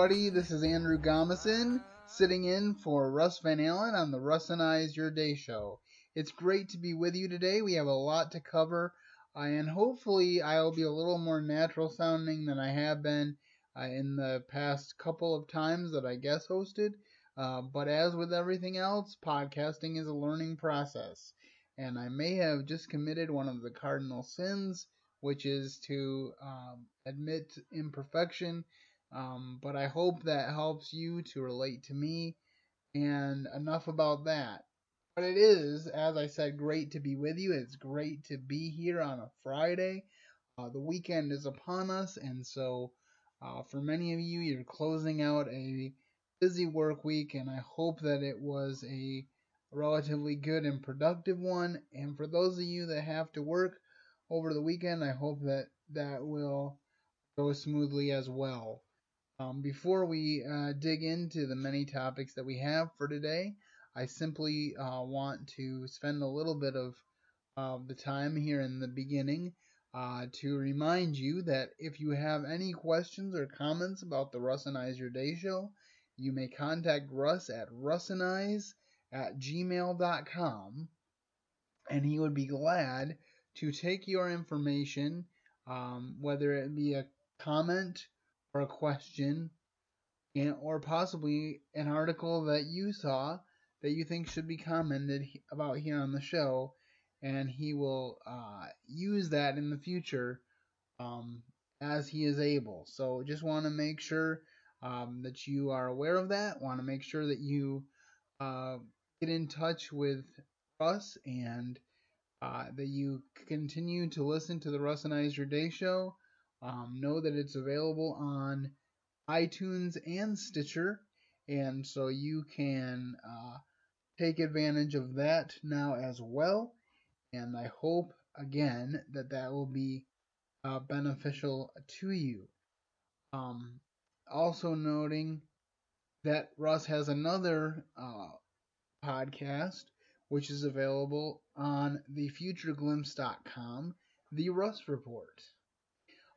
Everybody. This is Andrew Gomison sitting in for Russ Van Allen on the Russinize Your Day Show. It's great to be with you today. We have a lot to cover, uh, and hopefully, I'll be a little more natural sounding than I have been uh, in the past couple of times that I guest hosted. Uh, but as with everything else, podcasting is a learning process. And I may have just committed one of the cardinal sins, which is to um, admit imperfection. Um, but I hope that helps you to relate to me. And enough about that. But it is, as I said, great to be with you. It's great to be here on a Friday. Uh, the weekend is upon us, and so uh, for many of you, you're closing out a busy work week, and I hope that it was a relatively good and productive one. And for those of you that have to work over the weekend, I hope that that will go smoothly as well. Um, before we uh, dig into the many topics that we have for today, I simply uh, want to spend a little bit of uh, the time here in the beginning uh, to remind you that if you have any questions or comments about the Russinize Your Day show, you may contact Russ at russandeyes at gmail.com and he would be glad to take your information, um, whether it be a comment or a question, and, or possibly an article that you saw that you think should be commented about here on the show, and he will uh, use that in the future um, as he is able. So just want to make sure um, that you are aware of that. Want to make sure that you uh, get in touch with Russ and uh, that you continue to listen to the Russinize Your Day show. Um, know that it's available on iTunes and Stitcher, and so you can uh, take advantage of that now as well. And I hope again that that will be uh, beneficial to you. Um, also noting that Russ has another uh, podcast which is available on thefutureglimpse.com, The Russ Report.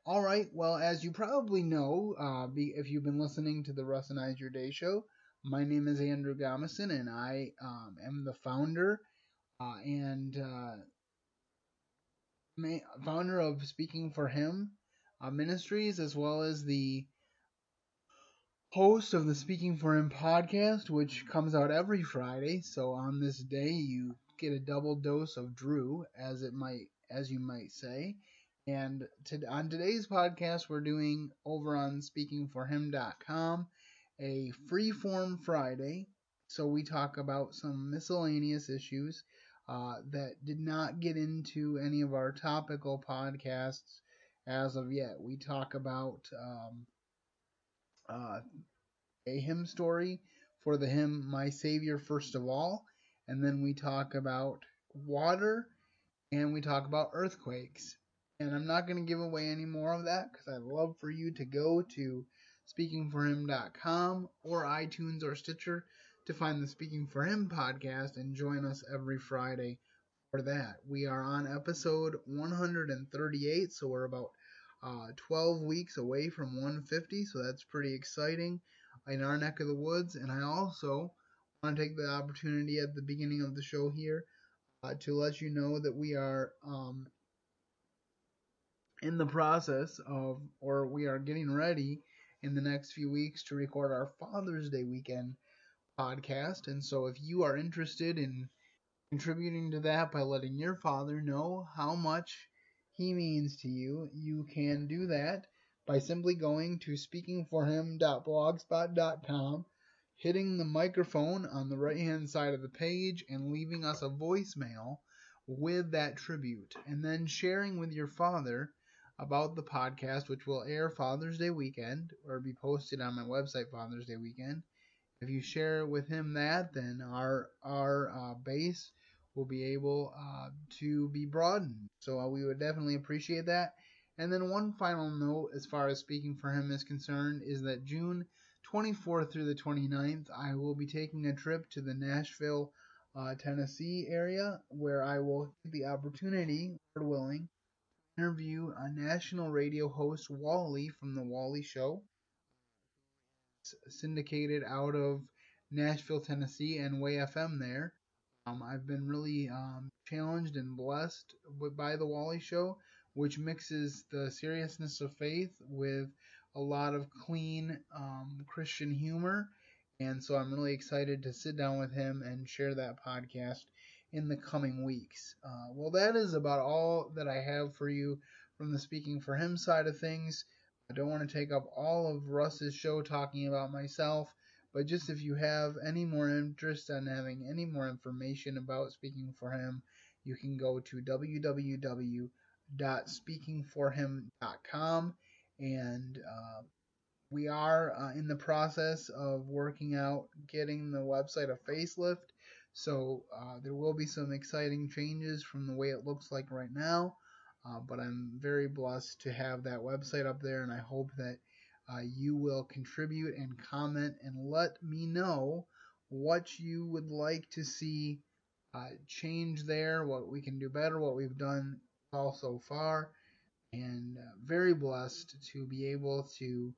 All right, well, as you probably know, uh, be, if you've been listening to the Russinize Your Day show, my name is Andrew Gomison, and I um, am the founder uh, and uh, founder of Speaking for Him uh, Ministries, as well as the host of the Speaking for Him podcast, which comes out every Friday. So on this day, you get a double dose of Drew, as it might, as you might say. And to, on today's podcast, we're doing over on SpeakingForHim.com a freeform Friday. So we talk about some miscellaneous issues uh, that did not get into any of our topical podcasts as of yet. We talk about um, uh, a hymn story for the hymn My Savior First of All, and then we talk about water and we talk about earthquakes. And I'm not going to give away any more of that because I'd love for you to go to speakingforhim.com or iTunes or Stitcher to find the Speaking for Him podcast and join us every Friday for that. We are on episode 138, so we're about uh, 12 weeks away from 150, so that's pretty exciting in our neck of the woods. And I also want to take the opportunity at the beginning of the show here uh, to let you know that we are um, in the process of, or we are getting ready in the next few weeks to record our Father's Day weekend podcast. And so if you are interested in contributing to that by letting your father know how much he means to you, you can do that by simply going to speakingforhim.blogspot.com, hitting the microphone on the right hand side of the page, and leaving us a voicemail with that tribute, and then sharing with your father about the podcast, which will air Father's Day weekend or be posted on my website Father's Day weekend. If you share with him that, then our our uh, base will be able uh, to be broadened. So uh, we would definitely appreciate that. And then one final note as far as speaking for him is concerned is that June 24th through the 29th, I will be taking a trip to the Nashville, uh, Tennessee area where I will get the opportunity, Lord willing, interview a national radio host, Wally from The Wally Show. syndicated out of Nashville, Tennessee, and Way FM there. Um, I've been really um, challenged and blessed by the Wally Show, which mixes the seriousness of faith with a lot of clean um, Christian humor. And so I'm really excited to sit down with him and share that podcast in the coming weeks. Uh, well, that is about all that I have for you from the Speaking for Him side of things. I don't want to take up all of Russ's show talking about myself, but just if you have any more interest in having any more information about Speaking for Him, you can go to www.speakingforhim.com and uh, we are uh, in the process of working out getting the website a facelift. So uh, there will be some exciting changes from the way it looks like right now. Uh, but I'm very blessed to have that website up there, and I hope that uh, you will contribute and comment and let me know what you would like to see uh, change there, what we can do better, what we've done well so far, and uh, very blessed to be able to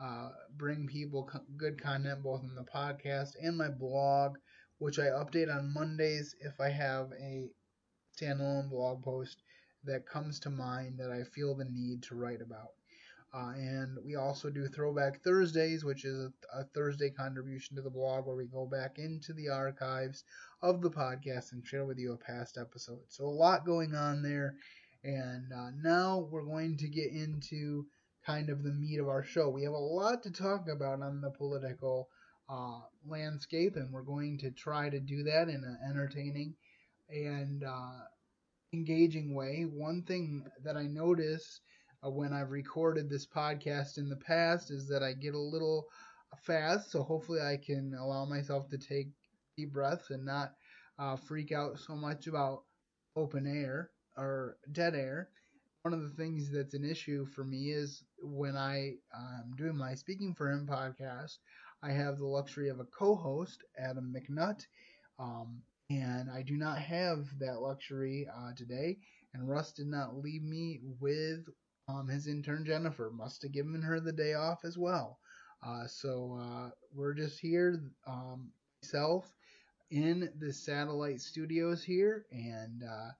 uh, bring people co- good content both in the podcast and my blog, which I update on Mondays if I have a standalone blog post that comes to mind that I feel the need to write about. Uh, and we also do Throwback Thursdays, which is a, Thursday contribution to the blog where we go back into the archives of the podcast and share with you a past episode. So, a lot going on there. And uh, now we're going to get into kind of the meat of our show. We have a lot to talk about on the political uh, landscape, and we're going to try to do that in an entertaining and uh, engaging way. One thing that I notice uh, when I've recorded this podcast in the past is that I get a little fast, so hopefully I can allow myself to take deep breaths and not uh, freak out so much about open air or dead air. One of the things that's an issue for me is when I am um, doing my Speaking for Him podcast, I have the luxury of a co host, Adam McNutt. Um, and I do not have that luxury uh, today. And Russ did not leave me with um, his intern Jennifer. Must have given her the day off as well. Uh, so uh, we're just here, um, myself, in the satellite studios here, and uh,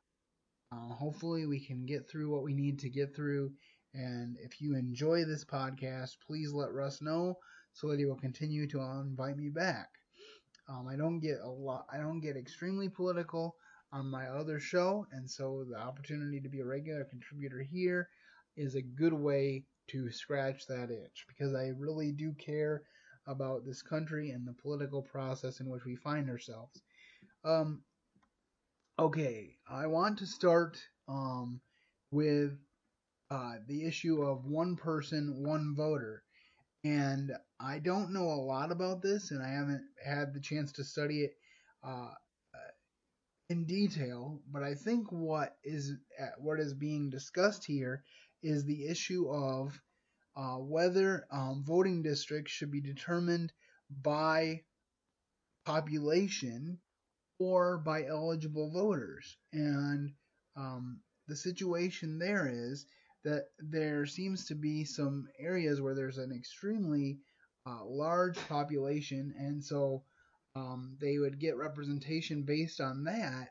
uh, hopefully we can get through what we need to get through. And if you enjoy this podcast, please let Russ know so that he will continue to invite me back. Um, I don't get a lot. I don't get extremely political on my other show, and so the opportunity to be a regular contributor here is a good way to scratch that itch because I really do care about this country and the political process in which we find ourselves. Um, okay, I want to start um, with uh, the issue of one person, one voter. And I don't know a lot about this, and I haven't had the chance to study it uh, uh, in detail. But I think what is uh, what is being discussed here is the issue of uh, whether um, voting districts should be determined by population or by eligible voters. And um, the situation there is that there seems to be some areas where there's an extremely uh, large population, and so um, they would get representation based on that.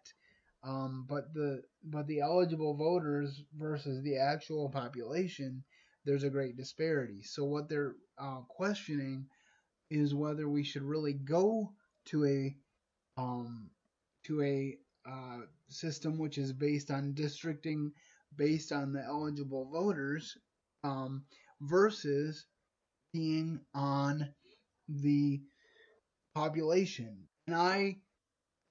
Um, but the but the eligible voters versus the actual population, there's a great disparity. So what they're uh, questioning is whether we should really go to a um, to a uh, system which is based on districting based on the eligible voters um, versus being on the population. And I,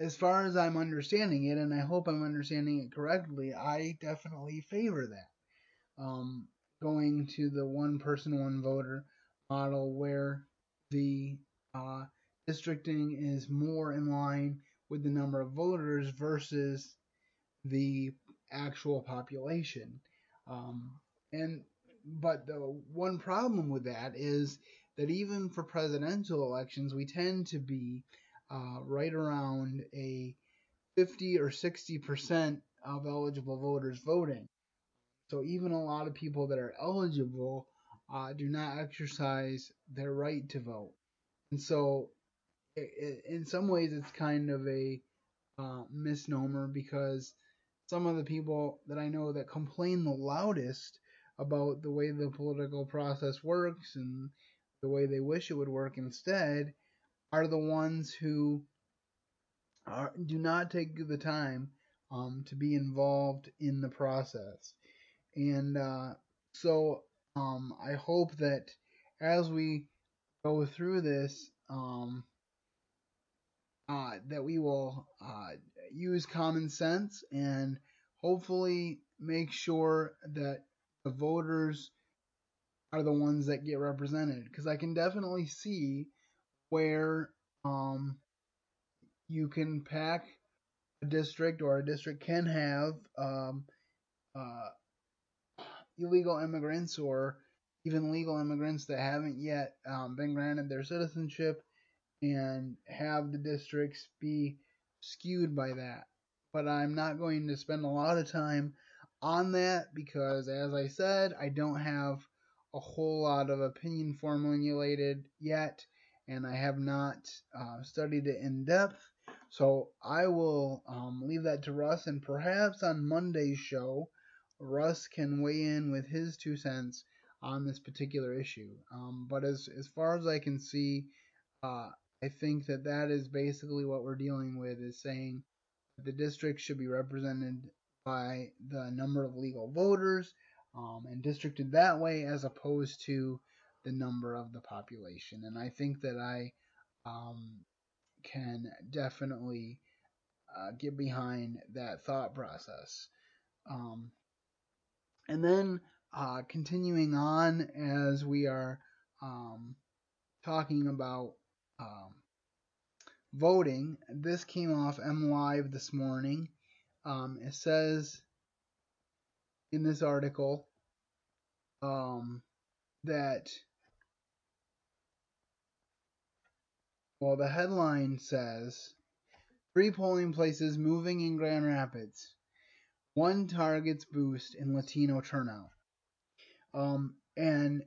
as far as I'm understanding it, and I hope I'm understanding it correctly, I definitely favor that. Um, going to the one person, one voter model where the uh, districting is more in line with the number of voters versus the actual population. Um, and but the one problem with that is that even for presidential elections, we tend to be uh, right around a 50 or 60 percent of eligible voters voting. So even a lot of people that are eligible uh, do not exercise their right to vote. And so, it, it, in some ways, it's kind of a uh, misnomer because some of the people that I know that complain the loudest about the way the political process works and the way they wish it would work instead are the ones who are, do not take the time um, to be involved in the process. And uh, so um, I hope that as we go through this, um, uh, that we will uh, use common sense and hopefully make sure that the voters are the ones that get represented. Because I can definitely see where um, you can pack a district or a district can have um, uh, illegal immigrants or even legal immigrants that haven't yet um, been granted their citizenship and have the districts be skewed by that. But I'm not going to spend a lot of time on that because, as I said, I don't have a whole lot of opinion formulated yet, and I have not uh, studied it in depth. So I will um, leave that to Russ, and perhaps on Monday's show, Russ can weigh in with his two cents on this particular issue. Um, but as as far as I can see, uh, I think that that is basically what we're dealing with is saying the district should be represented by the number of legal voters um, and districted that way as opposed to the number of the population. And I think that I um, can definitely uh, get behind that thought process. Um, and then uh, continuing on as we are um, talking about um, voting, this came off MLive this morning. Um, it says in this article um, that, well, the headline says three polling places moving in Grand Rapids. One targets boost in Latino turnout. Um, and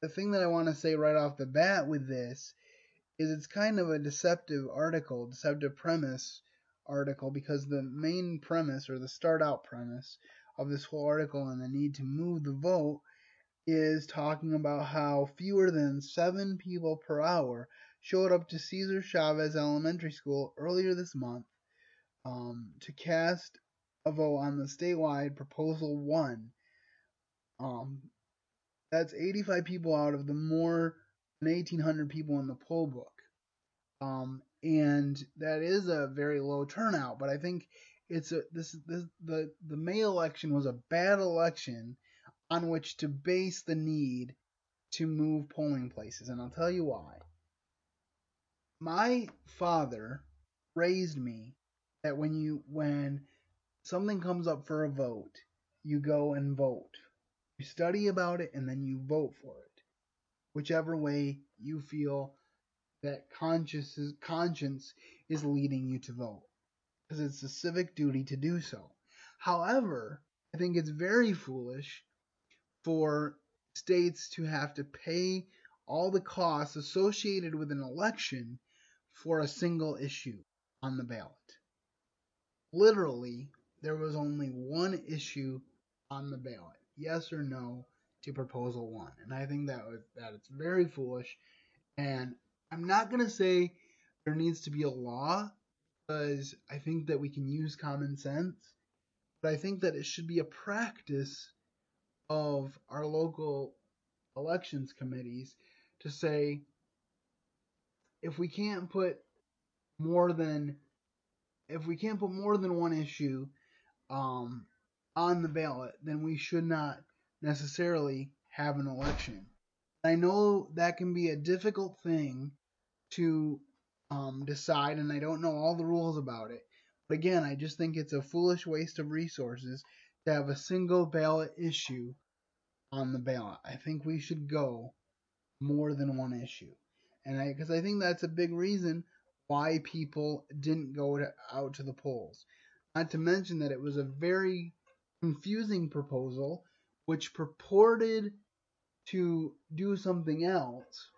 the thing that I want to say right off the bat with this is it's kind of a deceptive article, deceptive premise article, because the main premise or the start out premise of this whole article and the need to move the vote is talking about how fewer than seven people per hour showed up to Cesar Chavez Elementary School earlier this month um, to cast a vote on the statewide Proposal 1. Um, that's 85 people out of the more than 1,800 people in the poll book. Um, and that is a very low turnout, but I think it's a this, this the the May election was a bad election on which to base the need to move polling places, and I'll tell you why. My father raised me that when you when something comes up for a vote, you go and vote. You study about it and then you vote for it. Whichever way you feel that conscience conscience is leading you to vote. Because it's a civic duty to do so. However, I think it's very foolish for states to have to pay all the costs associated with an election for a single issue on the ballot. Literally, there was only one issue on the ballot yes or no to proposal one. And I think that that it's very foolish. And I'm not gonna say there needs to be a law because I think that we can use common sense, but I think that it should be a practice of our local elections committees to say if we can't put more than if we can't put more than one issue um, on the ballot, then we should not necessarily have an election. I know that can be a difficult thing to um, decide, and I don't know all the rules about it. But again, I just think it's a foolish waste of resources to have a single ballot issue on the ballot. I think we should go more than one issue, and I because I think that's a big reason why people didn't go to, out to the polls. Not to mention that it was a very confusing proposal which purported to do something else,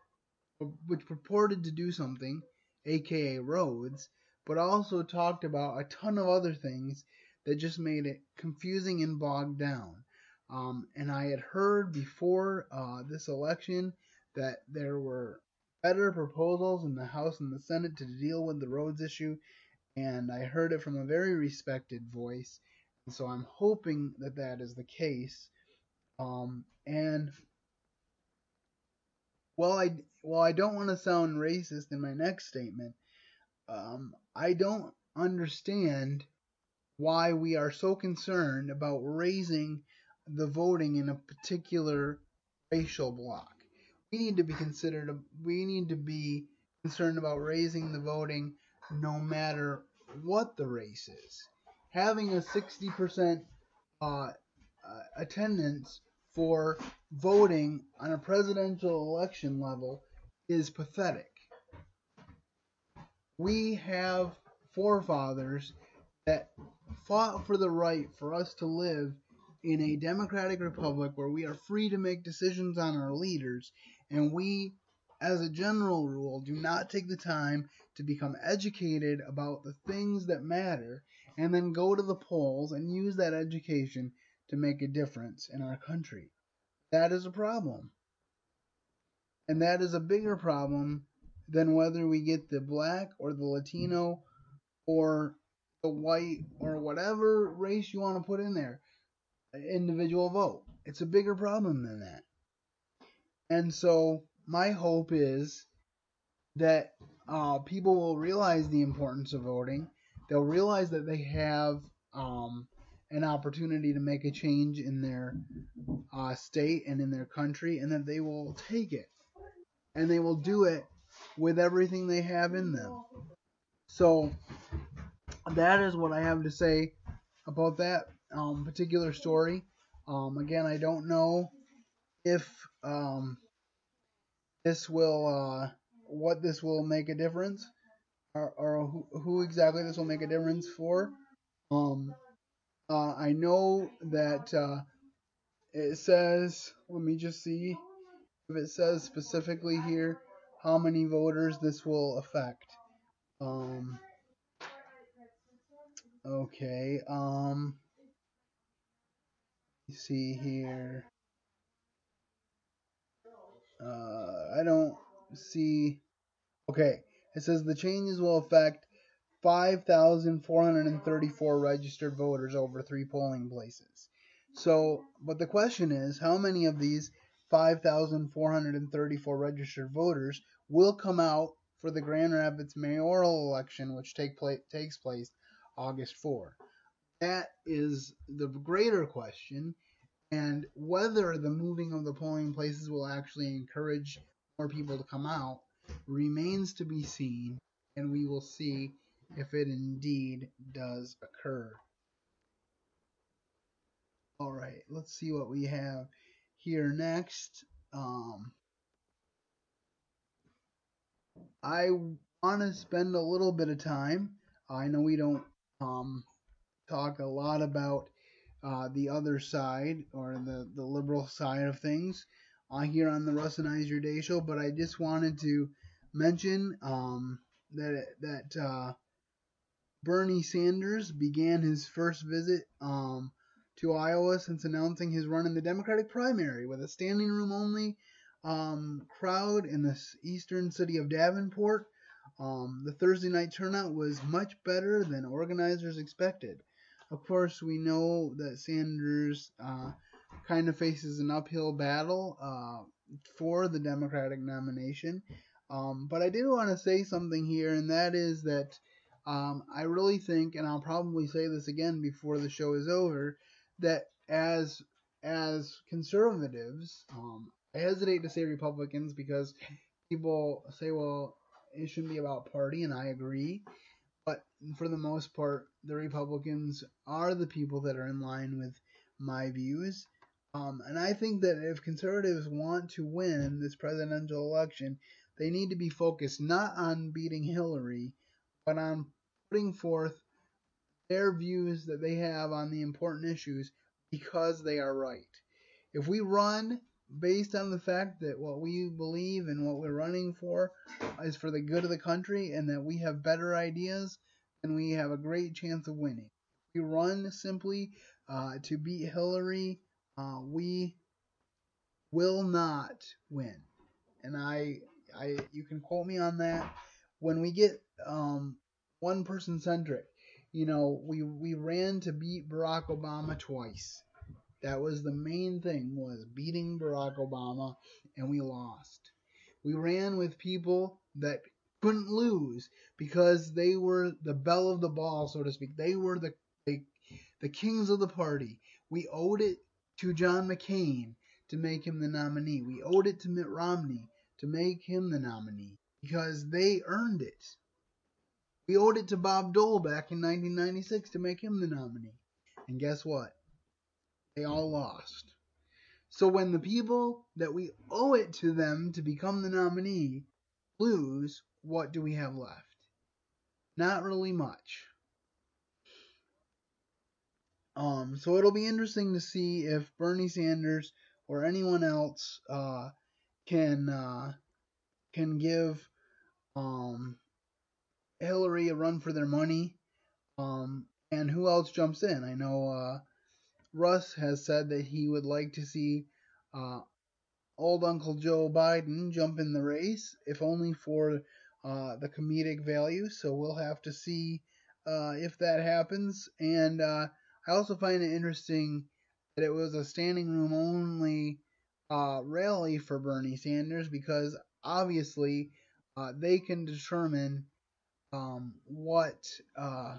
which purported to do something, aka roads, but also talked about a ton of other things that just made it confusing and bogged down. Um, and I had heard before uh, this election that there were better proposals in the House and the Senate to deal with the roads issue, and I heard it from a very respected voice. And so I'm hoping that that is the case. Um, and while I while I don't want to sound racist in my next statement, um, I don't understand why we are so concerned about raising the voting in a particular racial block. We need to be considered. We need to be concerned about raising the voting no matter what the race is. Having a 60% uh, uh, attendance for voting on a presidential election level is pathetic. We have forefathers that fought for the right for us to live in a democratic republic where we are free to make decisions on our leaders, and we, as a general rule, do not take the time to become educated about the things that matter and then go to the polls and use that education to make a difference in our country. That is a problem. And that is a bigger problem than whether we get the black or the Latino or the white or whatever race you want to put in there individual vote. It's a bigger problem than that. And so my hope is that uh, people will realize the importance of voting. They'll realize that they have um, an opportunity to make a change in their uh, state and in their country, and that they will take it. And they will do it with everything they have in them. So that is what I have to say about that um, particular story. Um, again, I don't know if um, this will uh, what this will make a difference, or, or who, who, exactly this will make a difference for. Um, uh, I know that uh, it says. Let me just see if it says specifically here how many voters this will affect. Um, okay. Um, see here. Uh, I don't see. Okay, it says the changes will affect 5,434 registered voters over three polling places. So, but the question is, how many of these 5,434 registered voters will come out for the Grand Rapids mayoral election, which take takes place August 4? That is the greater question, and whether the moving of the polling places will actually encourage more people to come out remains to be seen, and we will see if it indeed does occur. All right, let's see what we have here next. Um, I want to spend a little bit of time. I know we don't um, talk a lot about uh, the other side or the, the liberal side of things uh, here on the Russ and Your Day show, but I just wanted to mention um, that that uh, Bernie Sanders began his first visit um, to Iowa since announcing his run in the Democratic primary with a standing room only um, crowd in the eastern city of Davenport. Um, the Thursday night turnout was much better than organizers expected. Of course, we know that Sanders uh, kind of faces an uphill battle uh, for the Democratic nomination. Um, but I do want to say something here, and that is that um, I really think, and I'll probably say this again before the show is over, that as as conservatives, um, I hesitate to say Republicans because people say, well, it shouldn't be about party, and I agree. But for the most part, the Republicans are the people that are in line with my views. Um, and I think that if conservatives want to win this presidential election, they need to be focused not on beating Hillary, but on putting forth their views that they have on the important issues because they are right. If we run based on the fact that what we believe and what we're running for is for the good of the country and that we have better ideas, then we have a great chance of winning. If we run simply uh, to beat Hillary, uh, we will not win. And I, I, you can quote me on that. When we get um, one person centric, you know, we we ran to beat Barack Obama twice. That was the main thing was beating Barack Obama, and we lost. We ran with people that couldn't lose because they were the belle of the ball, so to speak. They were the the, the kings of the party. We owed it to John McCain to make him the nominee. We owed it to Mitt Romney to make him the nominee because they earned it. We owed it to Bob Dole back in 1996 to make him the nominee. And guess what? They all lost. So when the people that we owe it to them to become the nominee lose, what do we have left? Not really much. Um, so it'll be interesting to see if Bernie Sanders or anyone else uh, can uh, can give um, Hillary a run for their money. Um, and who else jumps in? I know uh, Russ has said that he would like to see uh, old Uncle Joe Biden jump in the race, if only for uh, the comedic value. So we'll have to see uh, if that happens. And uh, I also find it interesting that it was a standing room only uh, rally for Bernie Sanders because obviously they can determine um, what uh,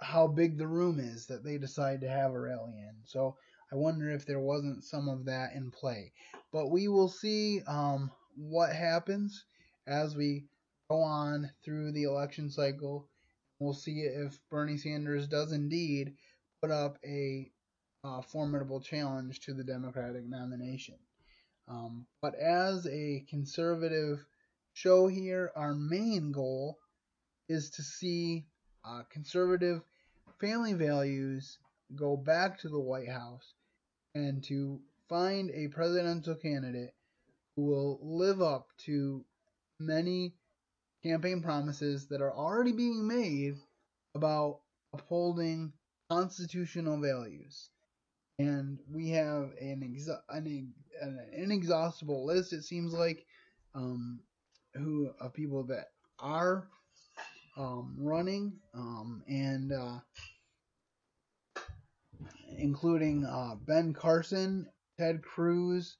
how big the room is that they decide to have a rally in. So I wonder if there wasn't some of that in play. But we will see um, what happens as we go on through the election cycle. We'll see if Bernie Sanders does indeed put up a uh, formidable challenge to the Democratic nomination. Um, but as a conservative show here, our main goal is to see uh, conservative family values go back to the White House and to find a presidential candidate who will live up to many campaign promises that are already being made about upholding constitutional values. And we have an, exa- an, an inexhaustible list, it seems like. Um, who of people that are um, running, um, and uh, including uh, Ben Carson, Ted Cruz,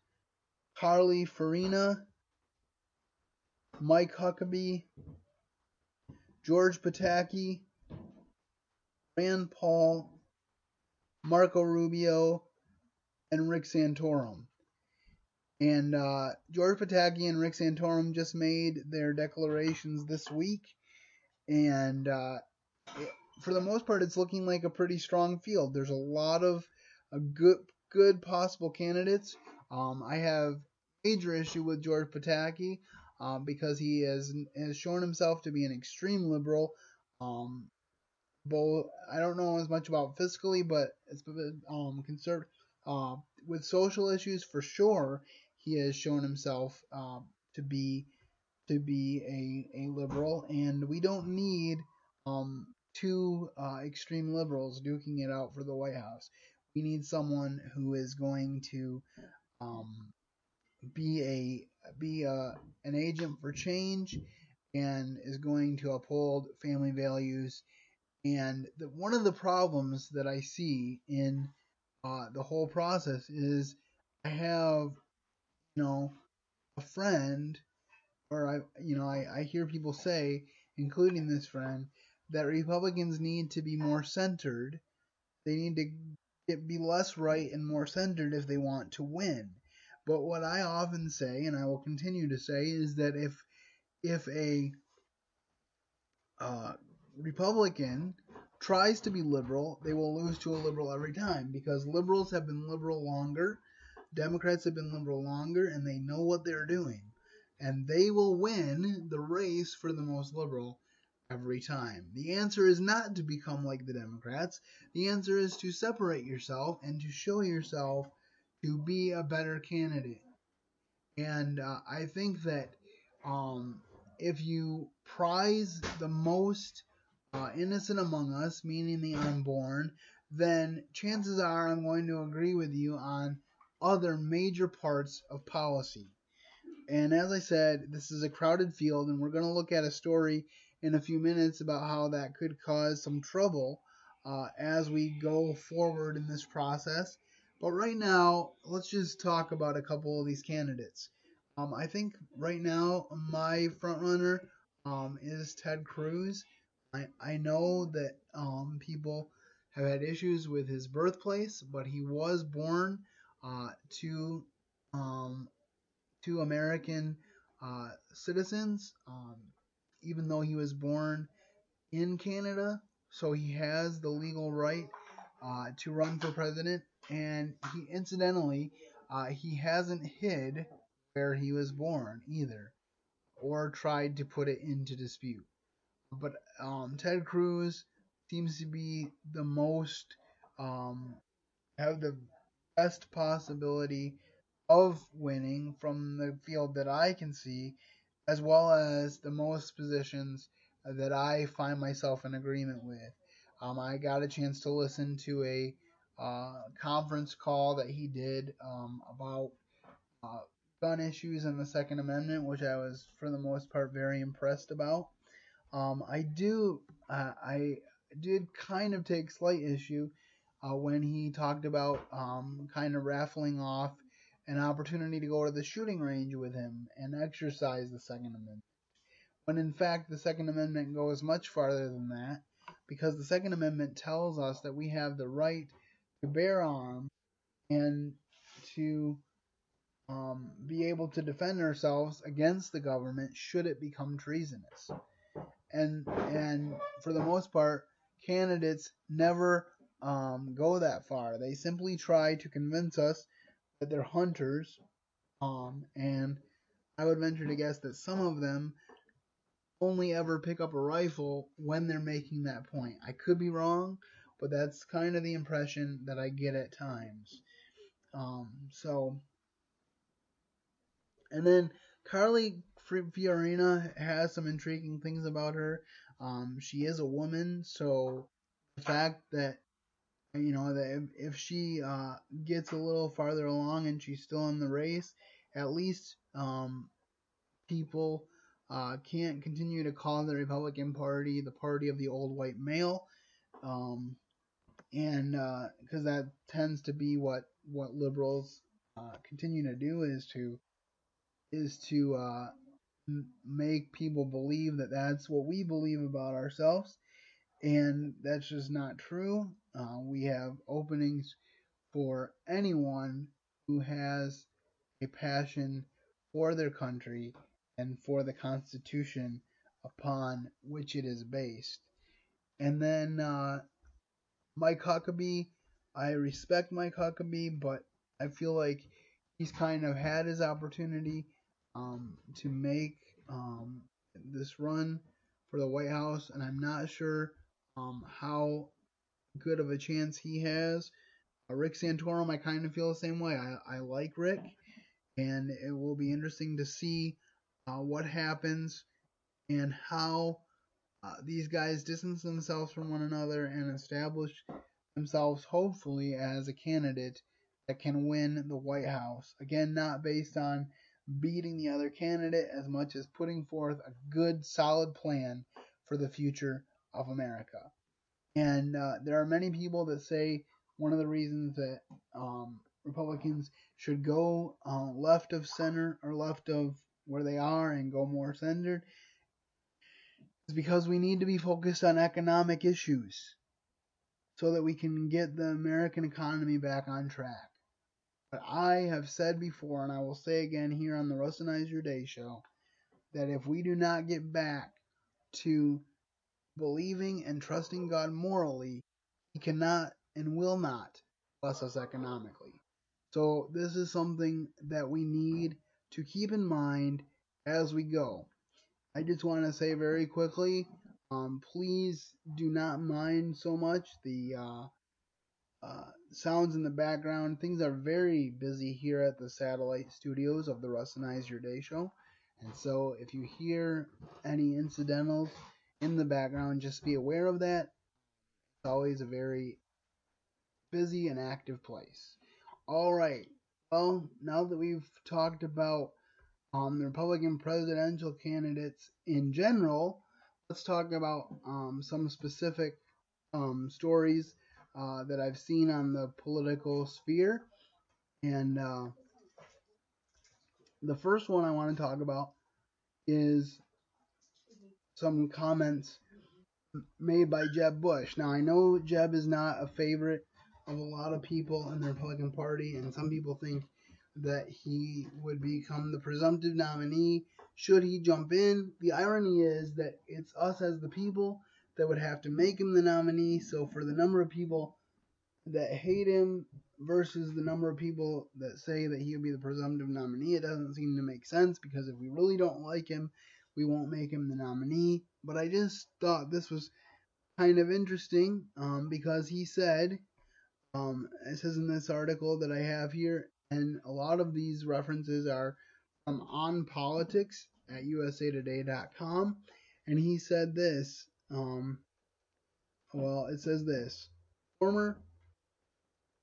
Carly Fiorina, Mike Huckabee, George Pataki, Rand Paul, Marco Rubio, and Rick Santorum. And uh, George Pataki and Rick Santorum just made their declarations this week, and uh, it, for the most part, it's looking like a pretty strong field. There's a lot of uh, good, good possible candidates. Um, I have major issue with George Pataki um, because he has has shown himself to be an extreme liberal. Um, both I don't know as much about fiscally, but it's um, conservative. Uh, with social issues for sure, he has shown himself um, to be to be a, a liberal, and we don't need um, two uh, extreme liberals duking it out for the White House. We need someone who is going to um, be a be a, an agent for change and is going to uphold family values. And the, one of the problems that I see in uh, the whole process is I have you know, a friend, or I, you know, I, I hear people say, including this friend, that Republicans need to be more centered. They need to be less right and more centered if they want to win. But what I often say, and I will continue to say, is that if if a uh, Republican tries to be liberal, they will lose to a liberal every time because liberals have been liberal longer Democrats have been liberal longer and they know what they're doing. And they will win the race for the most liberal every time. The answer is not to become like the Democrats. The answer is to separate yourself and to show yourself to be a better candidate. And uh, I think that um, if you prize the most uh, innocent among us, meaning the unborn, then chances are I'm going to agree with you on other major parts of policy. And as I said, this is a crowded field, and we're going to look at a story in a few minutes about how that could cause some trouble uh, as we go forward in this process. But right now, let's just talk about a couple of these candidates. Um, I think right now my front runner um, is Ted Cruz. I, I know that um, people have had issues with his birthplace, but he was born uh, to um, to American uh, citizens, um, even though he was born in Canada. So he has the legal right uh, to run for president. And he, incidentally, uh, he hasn't hid where he was born either, or tried to put it into dispute. But um, Ted Cruz seems to be the most um, have the best possibility of winning from the field that I can see, as well as the most positions that I find myself in agreement with. Um, I got a chance to listen to a uh, conference call that he did um, about uh, gun issues and the Second Amendment, which I was, for the most part, very impressed about. Um, I do, uh, I did kind of take slight issue uh, when he talked about um, kind of raffling off an opportunity to go to the shooting range with him and exercise the Second Amendment. When in fact, the Second Amendment goes much farther than that, because the Second Amendment tells us that we have the right to bear arms and to um, be able to defend ourselves against the government should it become treasonous. And and for the most part, candidates never um, go that far. They simply try to convince us that they're hunters, um, and I would venture to guess that some of them only ever pick up a rifle when they're making that point. I could be wrong, but that's kind of the impression that I get at times. Um, so, and then Carly Fiorina has some intriguing things about her. Um, she is a woman, so the fact that you know that if, if she uh, gets a little farther along and she's still in the race, at least um, people uh, can't continue to call the Republican Party the party of the old white male, um, and because uh, that tends to be what what liberals uh, continue to do is to is to uh, m- make people believe that that's what we believe about ourselves, and that's just not true. Uh, we have openings for anyone who has a passion for their country and for the Constitution upon which it is based. And then uh, Mike Huckabee, I respect Mike Huckabee, but I feel like he's kind of had his opportunity um, to make um, this run for the White House, and I'm not sure um, how good of a chance he has. Uh, Rick Santorum, I kind of feel the same way. I, I like Rick, and it will be interesting to see uh, what happens and how uh, these guys distance themselves from one another and establish themselves, hopefully, as a candidate that can win the White House. Again, not based on beating the other candidate as much as putting forth a good, solid plan for the future of America. And uh, there are many people that say one of the reasons that um, Republicans should go uh, left of center or left of where they are and go more centered is because we need to be focused on economic issues so that we can get the American economy back on track. But I have said before, and I will say again here on the Russinize Your Day show, that if we do not get back to believing and trusting God morally, He cannot and will not bless us economically. So this is something that we need to keep in mind as we go. I just want to say very quickly, um, please do not mind so much the uh, uh, sounds in the background. Things are very busy here at the satellite studios of the Russinize Your Day show. And so if you hear any incidentals in the background, just be aware of that. It's always a very busy and active place. All right. Well, now that we've talked about um, the Republican presidential candidates in general, let's talk about um, some specific um, stories uh, that I've seen on the political sphere. And uh, the first one I want to talk about is some comments made by Jeb Bush. Now, I know Jeb is not a favorite of a lot of people in the Republican Party, and some people think that he would become the presumptive nominee should he jump in. The irony is that it's us as the people that would have to make him the nominee. So, for the number of people that hate him versus the number of people that say that he would be the presumptive nominee, it doesn't seem to make sense because if we really don't like him, we won't make him the nominee. But I just thought this was kind of interesting um, because he said, um, it says in this article that I have here, and a lot of these references are from On Politics at usatoday.com, and he said this. Um, well, it says this: former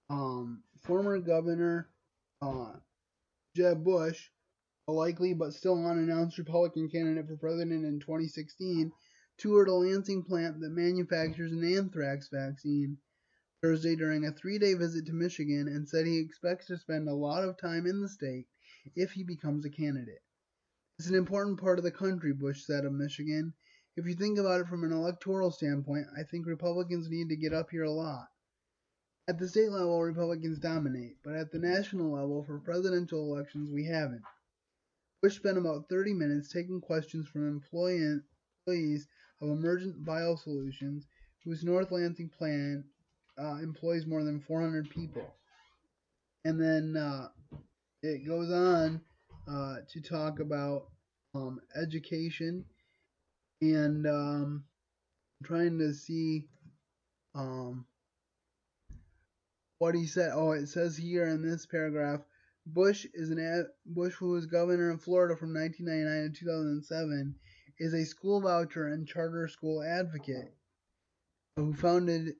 um, former governor uh, Jeb Bush, a likely but still unannounced Republican candidate for president in 2016, toured a Lansing plant that manufactures an anthrax vaccine Thursday during a three day visit to Michigan and said he expects to spend a lot of time in the state if he becomes a candidate. It's an important part of the country, Bush said of Michigan. If you think about it from an electoral standpoint, I think Republicans need to get up here a lot. At the state level, Republicans dominate, but at the national level, for presidential elections, we haven't. Bush spent about 30 minutes taking questions from employees of Emergent Biosolutions, whose North Lansing plant uh, employs more than 400 people. And then uh, it goes on uh, to talk about um, education and um, trying to see um, what he said. Oh, it says here in this paragraph Bush is an Bush, who was governor of Florida from 1999 to 2007, is a school voucher and charter school advocate who founded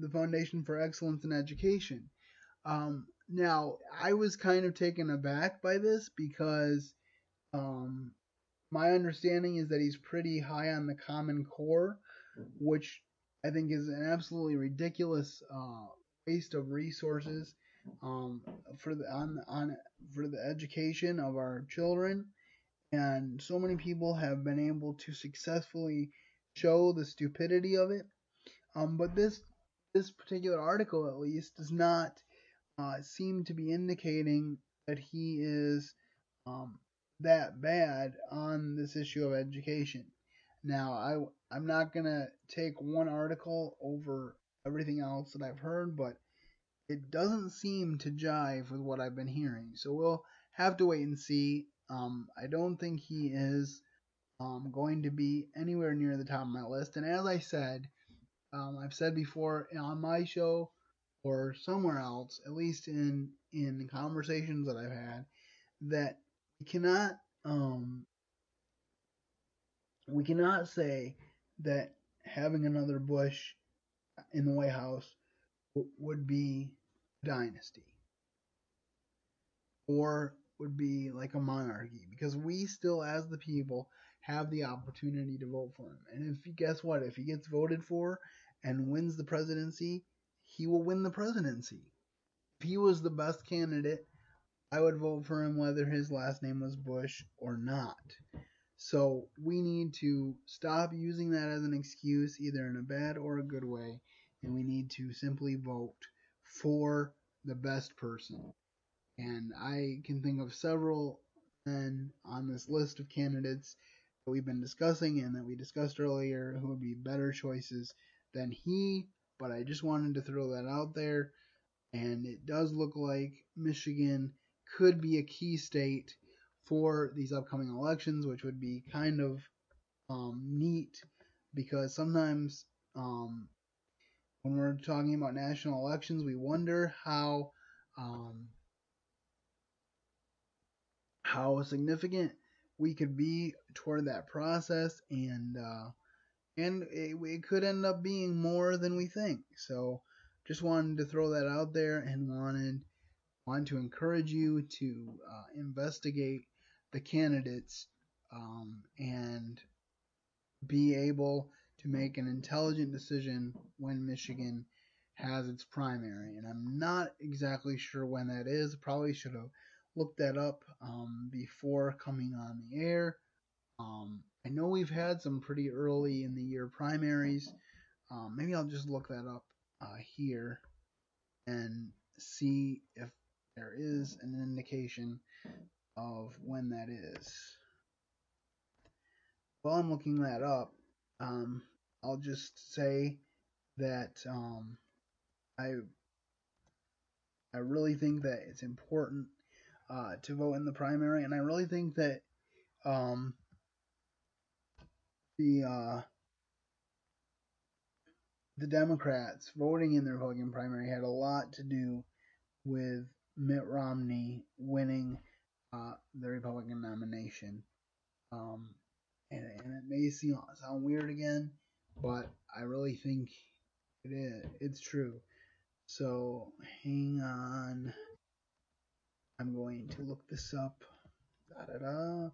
the Foundation for Excellence in Education. Um, now, I was kind of taken aback by this because um, my understanding is that he's pretty high on the Common Core, which I think is an absolutely ridiculous uh, waste of resources um, for the on on for the education of our children. And so many people have been able to successfully show the stupidity of it. Um, but this this particular article, at least, does not uh, seem to be indicating that he is um, that bad on this issue of education. Now, I I'm not gonna take one article over everything else that I've heard, but it doesn't seem to jive with what I've been hearing. So we'll have to wait and see. Um, I don't think he is um, going to be anywhere near the top of my list. And as I said, um, I've said before on my show or somewhere else, at least in in conversations that I've had, that we cannot um, we cannot say that having another Bush in the White House w- would be dynasty or would be like a monarchy because we still, as the people, have the opportunity to vote for him. And if guess what, if he gets voted for and wins the presidency, he will win the presidency. If he was the best candidate, I would vote for him whether his last name was Bush or not. So we need to stop using that as an excuse, either in a bad or a good way, and we need to simply vote for the best person. And I can think of several men on this list of candidates that we've been discussing and that we discussed earlier who would be better choices than he, but I just wanted to throw that out there. And it does look like Michigan could be a key state for these upcoming elections, which would be kind of um, neat because sometimes um, when we're talking about national elections, we wonder how um, how significant we could be toward that process, and uh, and it, it could end up being more than we think. So, just wanted to throw that out there, and wanted wanted to encourage you to uh, investigate the candidates um, and be able to make an intelligent decision when Michigan has its primary. And I'm not exactly sure when that is. Probably should have looked that up um, before coming on the air. Um, I know we've had some pretty early in the year primaries. Um, maybe I'll just look that up uh, here and see if there is an indication of when that is. While I'm looking that up, um, I'll just say that um, I I really think that it's important uh, to vote in the primary, and I really think that um, the uh, the Democrats voting in the Republican primary had a lot to do with Mitt Romney winning uh, the Republican nomination. Um, and, and it may seem sound weird again, but I really think it is. It's true. So hang on. I'm going to look this up. Da da da.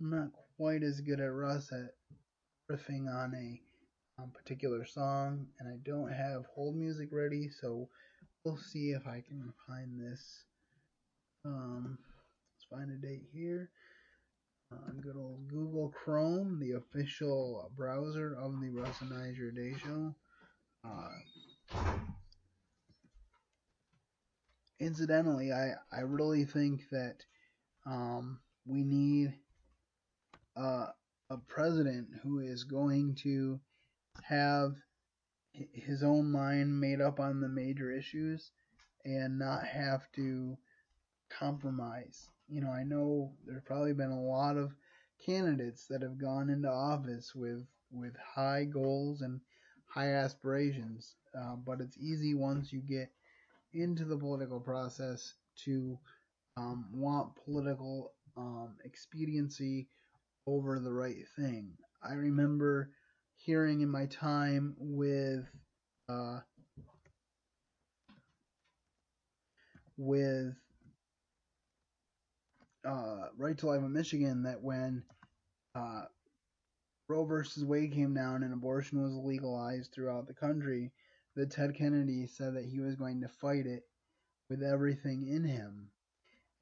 I'm not quite as good at Russ at riffing on a um, particular song, and I don't have hold music ready, so we'll see if I can find this. Um, let's find a date here on good old Google Chrome, the official browser of the Russ and Day Show. Uh, incidentally, I, I really think that um, we need uh, a president who is going to have his own mind made up on the major issues and not have to compromise you know, I know there's probably been a lot of candidates that have gone into office with with high goals and high aspirations, uh, but it's easy once you get into the political process to um, want political um, expediency over the right thing. I remember hearing in my time with uh, with uh, Right to Life in Michigan that when uh, Roe versus Wade came down and abortion was legalized throughout the country, that Ted Kennedy said that he was going to fight it with everything in him.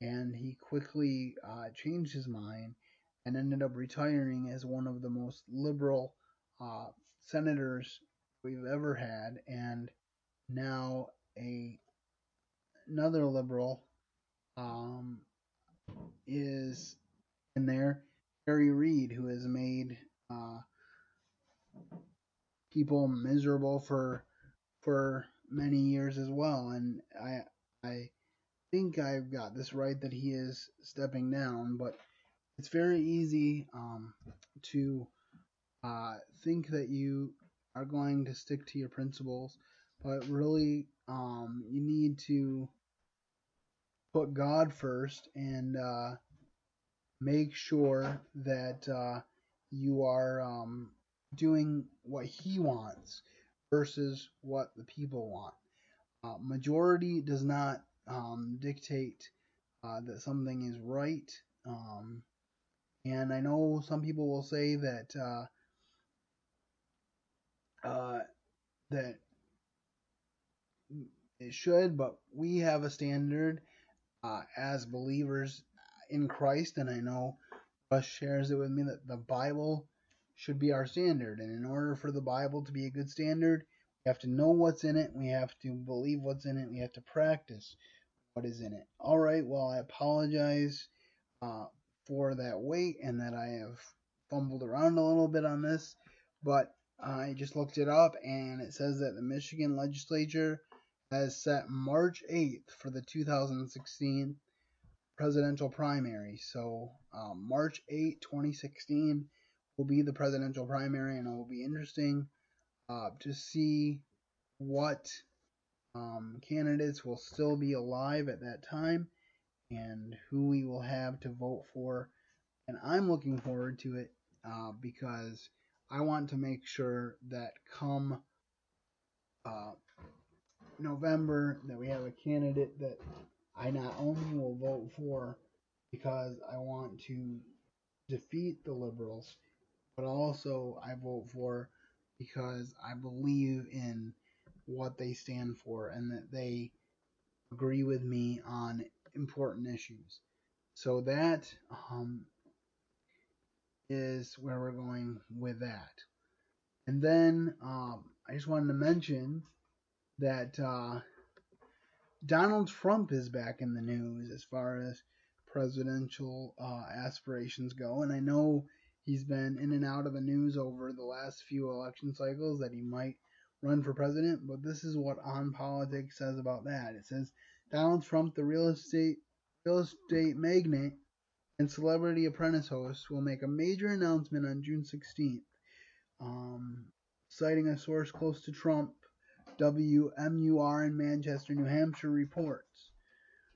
And he quickly uh, changed his mind and ended up retiring as one of the most liberal uh, senators we've ever had, and now a another liberal um, is in there. Harry Reid, who has made uh, people miserable for for many years as well, and I I think I've got this right that he is stepping down, but it's very easy um, to uh, think that you are going to stick to your principles, but really um, you need to put God first and uh, make sure that uh, you are um, doing what He wants versus what the people want. Uh, majority does not um, dictate uh, that something is right. Um, and I know some people will say that uh, uh, that it should, but we have a standard uh, as believers in Christ, and I know Russ shares it with me that the Bible should be our standard. And in order for the Bible to be a good standard, we have to know what's in it, we have to believe what's in it, we have to practice what is in it. All right, well, I apologize uh, for that wait and that I have fumbled around a little bit on this, but I just looked it up and it says that the Michigan legislature has set March 8th for the 2016 presidential primary. So, um, March 8, 2016 will be the presidential primary, and it will be interesting uh, to see what um, candidates will still be alive at that time and who we will have to vote for. And I'm looking forward to it uh, because I want to make sure that come uh, November that we have a candidate that I not only will vote for because I want to defeat the liberals, but also I vote for because I believe in what they stand for and that they agree with me on important issues. So that um, is where we're going with that. And then um, I just wanted to mention that uh, Donald Trump is back in the news as far as presidential uh, aspirations go. And I know he's been in and out of the news over the last few election cycles that he might run for president. But this is what On Politics says about that. It says Donald Trump, the real estate real estate magnate and celebrity apprentice host, will make a major announcement on June 16th. Um, citing a source close to Trump, WMUR in Manchester, New Hampshire reports.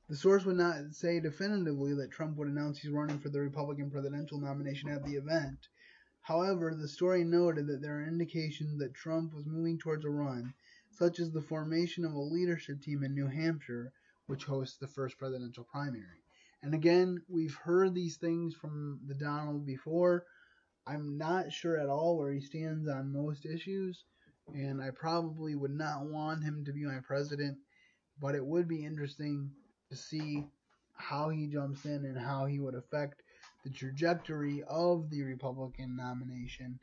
The source would not say definitively that Trump would announce he's running for the Republican presidential nomination at the event. However, the story noted that there are indications that Trump was moving towards a run, such as the formation of a leadership team in New Hampshire, which hosts the first presidential primary. And again, we've heard these things from the Donald before. I'm not sure at all where he stands on most issues, and I probably would not want him to be my president, but it would be interesting to see how he jumps in and how he would affect the trajectory of the Republican nomination.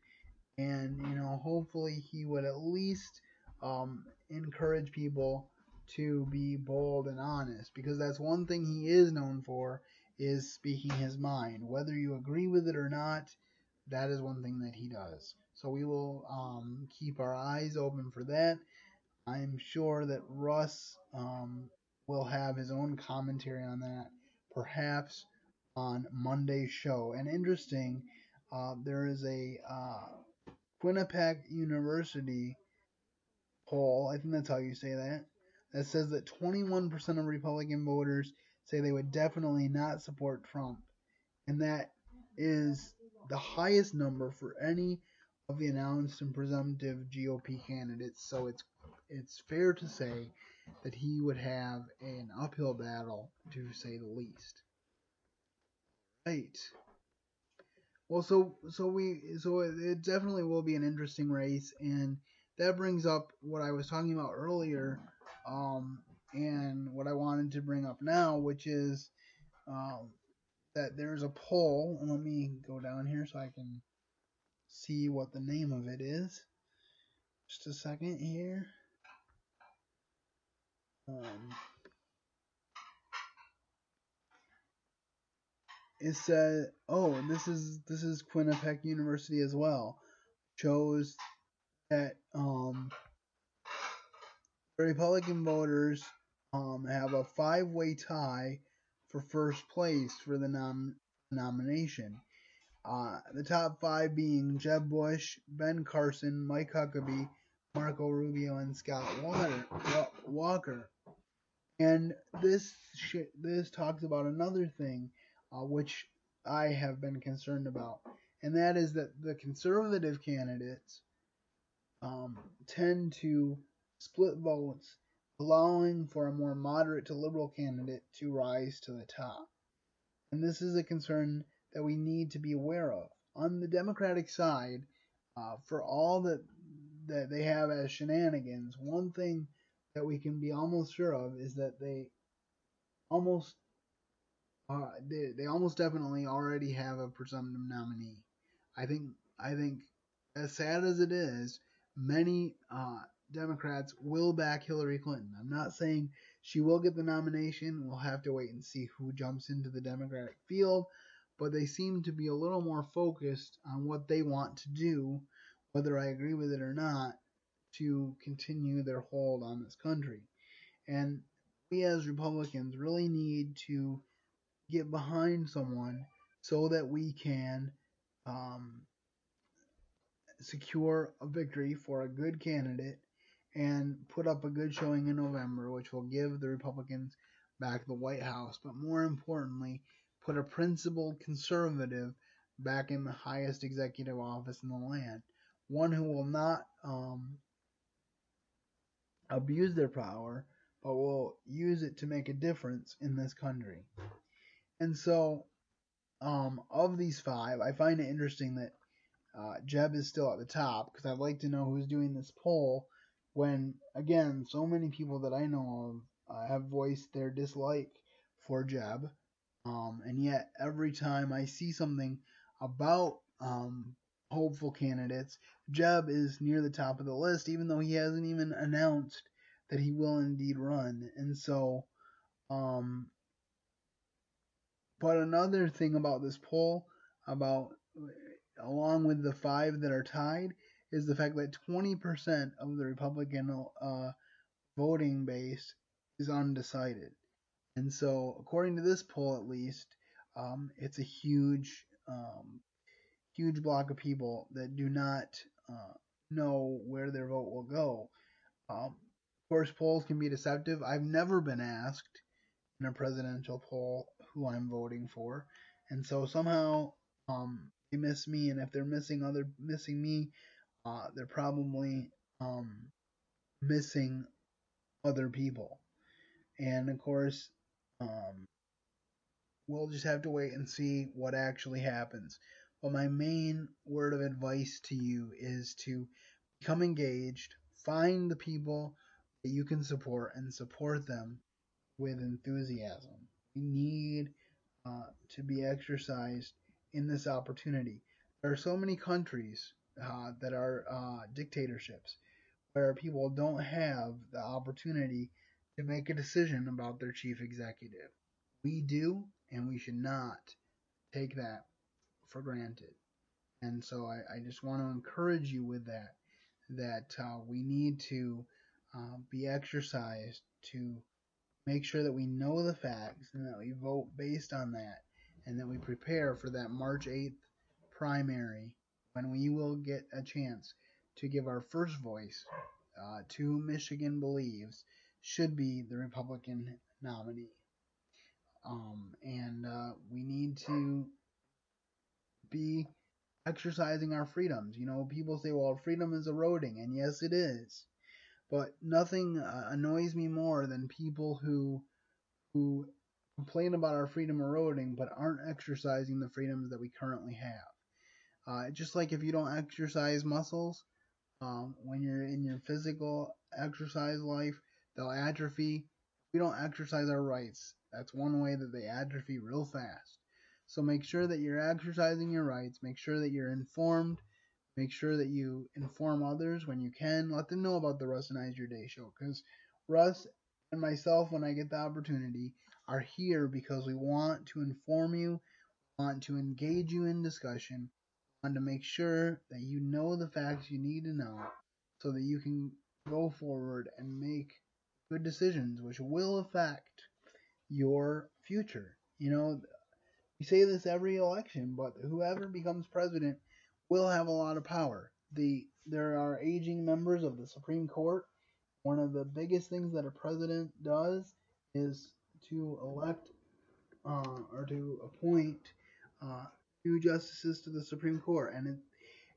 And, you know, hopefully he would at least um, encourage people to be bold and honest because that's one thing he is known for is speaking his mind. Whether you agree with it or not, that is one thing that he does. So we will um, keep our eyes open for that. I'm sure that Russ um, will have his own commentary on that, perhaps on Monday's show. And interesting, uh, there is a uh, Quinnipiac University poll, I think that's how you say that, that says that 21% of Republican voters say they would definitely not support Trump. And that is the highest number for any of the announced and presumptive GOP candidates. So it's it's fair to say that he would have an uphill battle, to say the least. Right. Well, so so we so it, it definitely will be an interesting race, and that brings up what I was talking about earlier, um, and what I wanted to bring up now, which is um, that there's a poll. And let me go down here so I can see what the name of it is. Just a second here. Um, it said, "Oh, this is this is Quinnipiac University as well." Shows that um, Republican voters um, have a five-way tie for first place for the nom- nomination. Uh, the top five being Jeb Bush, Ben Carson, Mike Huckabee, Marco Rubio, and Scott Walker. And this sh- this talks about another thing, uh, which I have been concerned about, and that is that the conservative candidates um, tend to split votes, allowing for a more moderate to liberal candidate to rise to the top. And this is a concern that we need to be aware of. On the Democratic side, uh, for all that that they have as shenanigans, one thing that we can be almost sure of is that they almost uh, they, they almost definitely already have a presumptive nominee. I think I think as sad as it is, many uh, Democrats will back Hillary Clinton. I'm not saying she will get the nomination. We'll have to wait and see who jumps into the Democratic field, but they seem to be a little more focused on what they want to do, whether I agree with it or not, to continue their hold on this country. And we as Republicans really need to get behind someone so that we can um, secure a victory for a good candidate and put up a good showing in November, which will give the Republicans back the White House, but more importantly, put a principled conservative back in the highest executive office in the land. One who will not um, abuse their power, but will use it to make a difference in this country. And so, um, of these five, I find it interesting that uh, Jeb is still at the top because I'd like to know who's doing this poll when, again, so many people that I know of uh, have voiced their dislike for Jeb. Um, and yet, every time I see something about um, hopeful candidates, Jeb is near the top of the list, even though he hasn't even announced that he will indeed run. And so, um, but another thing about this poll, about along with the five that are tied, is the fact that 20% of the Republican uh, voting base is undecided. And so, according to this poll, at least, um, it's a huge, um, huge block of people that do not uh, know where their vote will go. Um, of course, polls can be deceptive. I've never been asked in a presidential poll who I'm voting for, and so somehow um, they miss me. And if they're missing other missing me, uh, they're probably um, missing other people. And of course, um, we'll just have to wait and see what actually happens. But my main word of advice to you is to become engaged, find the people that you can support, and support them with enthusiasm. We need uh, to be exercised in this opportunity. There are so many countries uh, that are uh, dictatorships where people don't have the opportunity to make a decision about their chief executive. We do, and we should not take that for granted. And so I, I just want to encourage you with that, that uh, we need to uh, be exercised to make sure that we know the facts and that we vote based on that and that we prepare for that March 8th primary when we will get a chance to give our first voice uh, to Michigan Believes should be the Republican nominee. Um, and uh, we need to be exercising our freedoms. You know, people say, well, freedom is eroding, and yes, it is. But nothing uh, annoys me more than people who who complain about our freedom eroding, but aren't exercising the freedoms that we currently have. Uh, just like if you don't exercise muscles um, when you're in your physical exercise life, they'll atrophy. We don't exercise our rights. That's one way that they atrophy real fast. So make sure that you're exercising your rights. Make sure that you're informed. Make sure that you inform others when you can. Let them know about the Russinize Your Day show. Because Russ and myself, when I get the opportunity, are here because we want to inform you, want to engage you in discussion, to make sure that you know the facts you need to know so that you can go forward and make good decisions which will affect your future. You know, we say this every election, but whoever becomes president will have a lot of power. The there are aging members of the Supreme Court. One of the biggest things that a president does is to elect uh, or to appoint uh, new justices to the Supreme Court, and it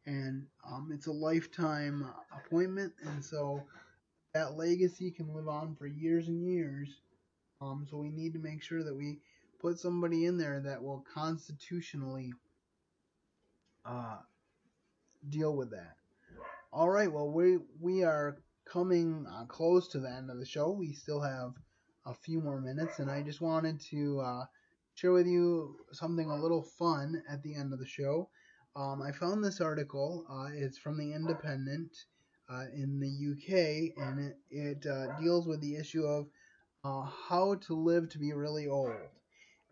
and um, it's a lifetime appointment, and so that legacy can live on for years and years. Um, so we need to make sure that we put somebody in there that will constitutionally uh, deal with that. All right, well we we are coming uh, close to the end of the show. We still have a few more minutes, and I just wanted to uh, share with you something a little fun at the end of the show. Um, I found this article. Uh, it's from the Independent uh, in the UK, and it, it uh, deals with the issue of uh, how to live to be really old.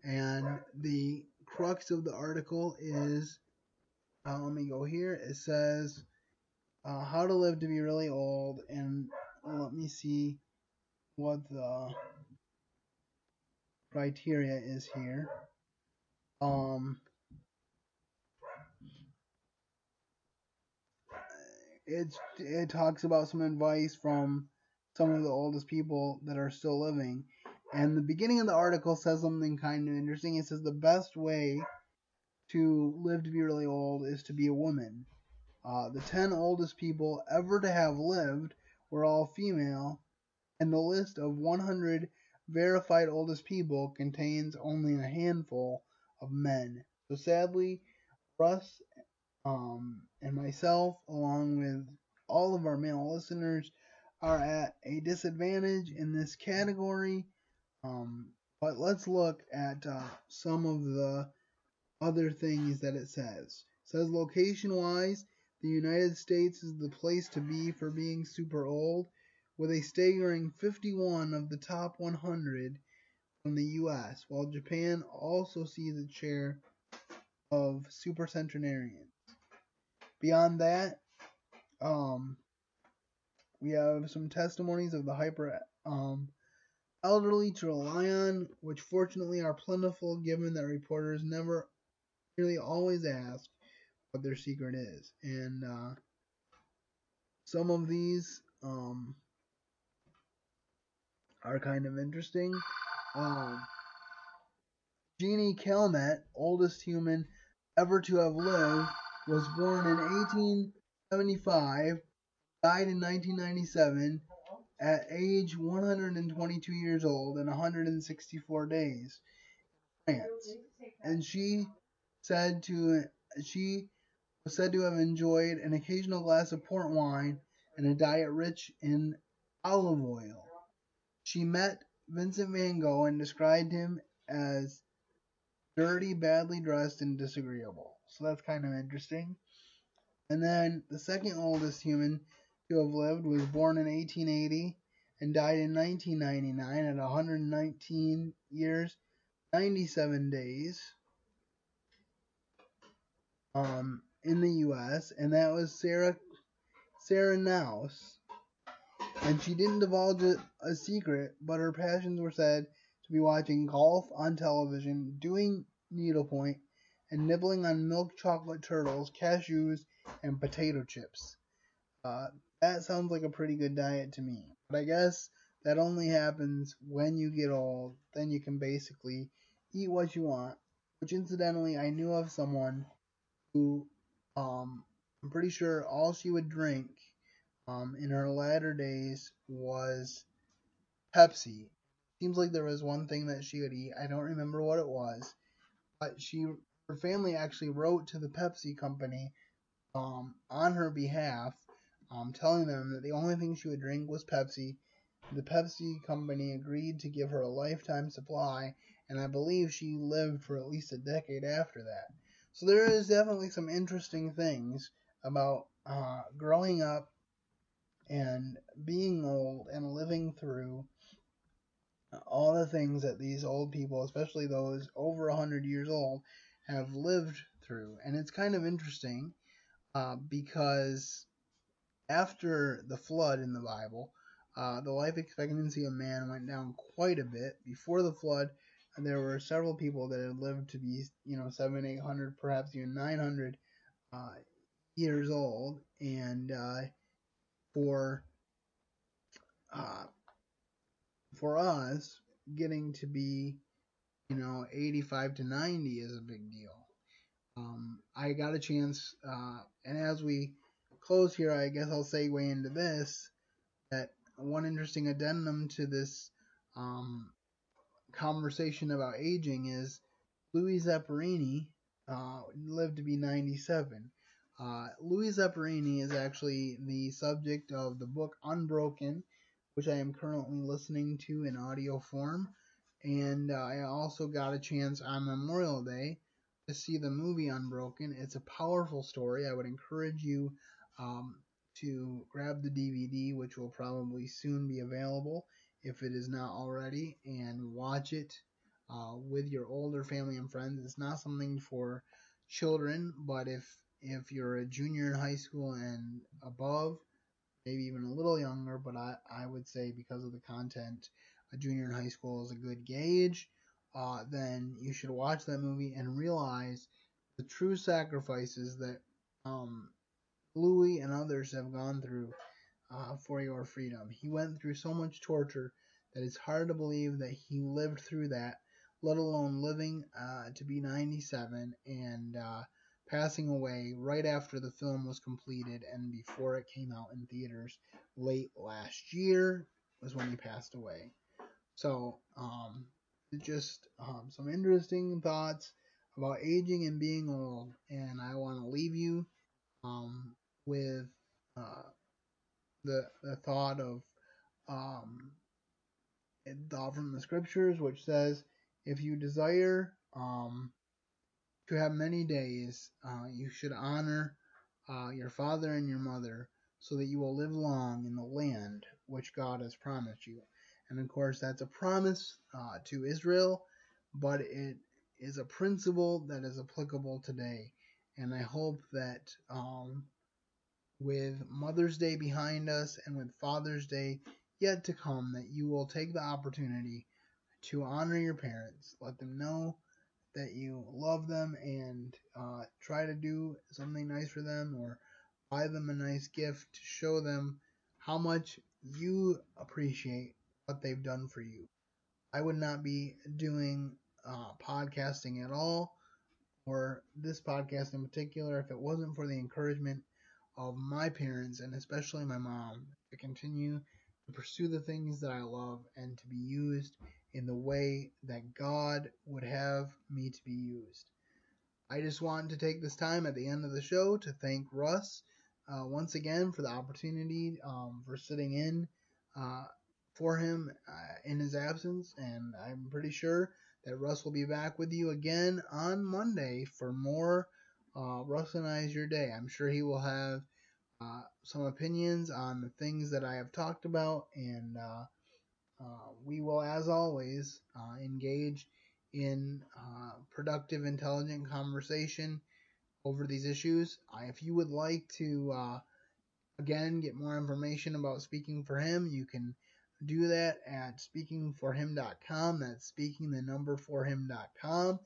And the crux of the article is uh, let me go here. It says how to live to be really old, and let me see what the criteria is here. Um, it's it talks about some advice from some of the oldest people that are still living. And the beginning of the article says something kind of interesting. It says the best way to live to be really old is to be a woman. Uh, the 10 oldest people ever to have lived were all female, and the list of 100 verified oldest people contains only a handful of men. So sadly, Russ um, and myself, along with all of our male listeners, are at a disadvantage in this category. Um, but let's look at uh, some of the other things that it says. It says location wise, the United States is the place to be for being super old, with a staggering 51 of the top 100 from the US, while Japan also sees its share of supercentenarians. Beyond that, um, we have some testimonies of the hyper um, elderly to rely on, which fortunately are plentiful given that reporters never nearly always ask what their secret is. And uh, some of these um, are kind of interesting. Um, Jeannie Calment, oldest human ever to have lived, was born in 1875, died in 1997 at age 122 years old and 164 days France. And she said to she was said to have enjoyed an occasional glass of port wine and a diet rich in olive oil. She met Vincent van Gogh and described him as dirty, badly dressed, and disagreeable. So that's kind of interesting. And then the second oldest human to have lived was born in 1880 and died in 1999 at 119 years, 97 days um, in the U.S., and that was Sarah Sarah Knauss. And she didn't divulge a, a secret, but her passions were said to be watching golf on television, doing needlepoint, and nibbling on milk chocolate turtles, cashews, and potato chips. Uh, that sounds like a pretty good diet to me. But I guess that only happens when you get old. Then you can basically eat what you want. Which, incidentally, I knew of someone who, um, I'm pretty sure all she would drink um, in her latter days was Pepsi. Seems like there was one thing that she would eat. I don't remember what it was, but she her family actually wrote to the Pepsi company um, on her behalf, um, telling them that the only thing she would drink was Pepsi. The Pepsi company agreed to give her a lifetime supply, and I believe she lived for at least a decade after that. So there is definitely some interesting things about uh, growing up and being old and living through all the things that these old people, especially those over 100 years old, have lived through. And it's kind of interesting uh, because after the flood in the Bible, uh, the life expectancy of man went down quite a bit. Before the flood, there were several people that had lived to be, you know, seven, eight hundred, perhaps even nine hundred uh, years old, and uh, for uh, for us, getting to be, you know, 85 to 90 is a big deal. Um, I got a chance, uh, and as we close here, I guess I'll segue into this that one interesting addendum to this um, conversation about aging is Louis Zamperini uh, lived to be 97. Uh, Louis Zamperini is actually the subject of the book Unbroken, which I am currently listening to in audio form. And uh, I also got a chance on Memorial Day to see the movie Unbroken. It's a powerful story. I would encourage you um, to grab the DVD, which will probably soon be available if it is not already, and watch it uh, with your older family and friends. It's not something for children, but if if you're a junior in high school and above, maybe even a little younger, but I, I would say because of the content, a junior in high school is a good gauge, uh, then you should watch that movie and realize the true sacrifices that um, Louis and others have gone through uh, for your freedom. He went through so much torture that it's hard to believe that he lived through that, let alone living uh, to be 97 and uh, passing away right after the film was completed and before it came out in theaters late last year was when he passed away. So, um, just um, some interesting thoughts about aging and being old, and I want to leave you um, with uh, the the thought of um, thought from the scriptures, which says, "If you desire um, to have many days, uh, you should honor uh, your father and your mother, so that you will live long in the land which God has promised you." And of course, that's a promise uh, to Israel, but it is a principle that is applicable today. And I hope that um, with Mother's Day behind us and with Father's Day yet to come, that you will take the opportunity to honor your parents. Let them know that you love them and uh, try to do something nice for them or buy them a nice gift to show them how much you appreciate what they've done for you. I would not be doing uh, podcasting at all, or this podcast in particular, if it wasn't for the encouragement of my parents and especially my mom to continue to pursue the things that I love and to be used in the way that God would have me to be used. I just want to take this time at the end of the show to thank Russ uh, once again for the opportunity um, for sitting in uh, for him uh, in his absence, and I'm pretty sure that Russ will be back with you again on Monday for more uh, Russinize Your Day. I'm sure he will have uh, some opinions on the things that I have talked about, and uh, uh we will, as always, uh, engage in uh, productive, intelligent conversation over these issues. if you would like to, again, get more information about speaking for him, you can do that at speakingforhim.com. That's speaking the number for him.com.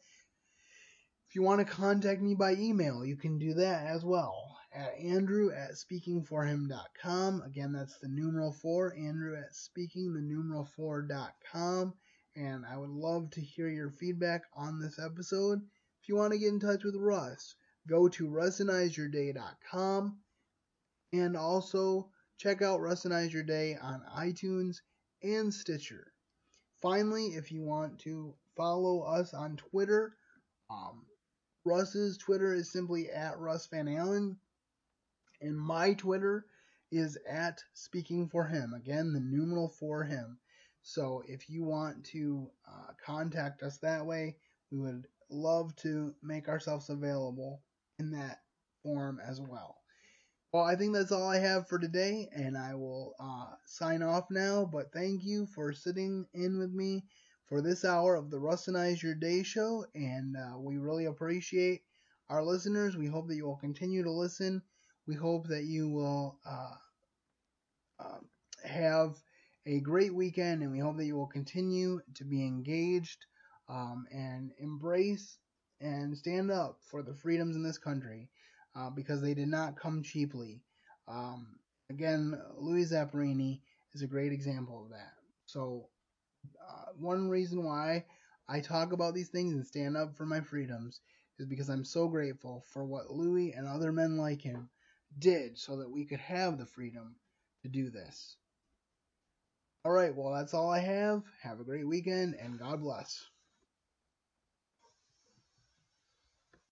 If you want to contact me by email, you can do that as well at andrew at speakingforhim.com. Again, that's the numeral four, andrew at speaking the numeral four.com. And I would love to hear your feedback on this episode. If you want to get in touch with Russ, go to russinizeyourday.com and also Check out Russinize Your Day on iTunes and Stitcher. Finally, if you want to follow us on Twitter, um, Russ's Twitter is simply at Russ Van Allen, and my Twitter is at Speaking for Him. Again, the numeral for him. So if you want to uh, contact us that way, we would love to make ourselves available in that form as well. Well, I think that's all I have for today, and I will uh, sign off now. But thank you for sitting in with me for this hour of the Russinize Your Day show, and uh, we really appreciate our listeners. We hope that you will continue to listen. We hope that you will uh, um, have a great weekend, and we hope that you will continue to be engaged um, and embrace and stand up for the freedoms in this country uh, because they did not come cheaply. Um, again, Louis Zamperini is a great example of that. So, uh, one reason why I talk about these things and stand up for my freedoms is because I'm so grateful for what Louis and other men like him did so that we could have the freedom to do this. All right, well, that's all I have. Have a great weekend and God bless.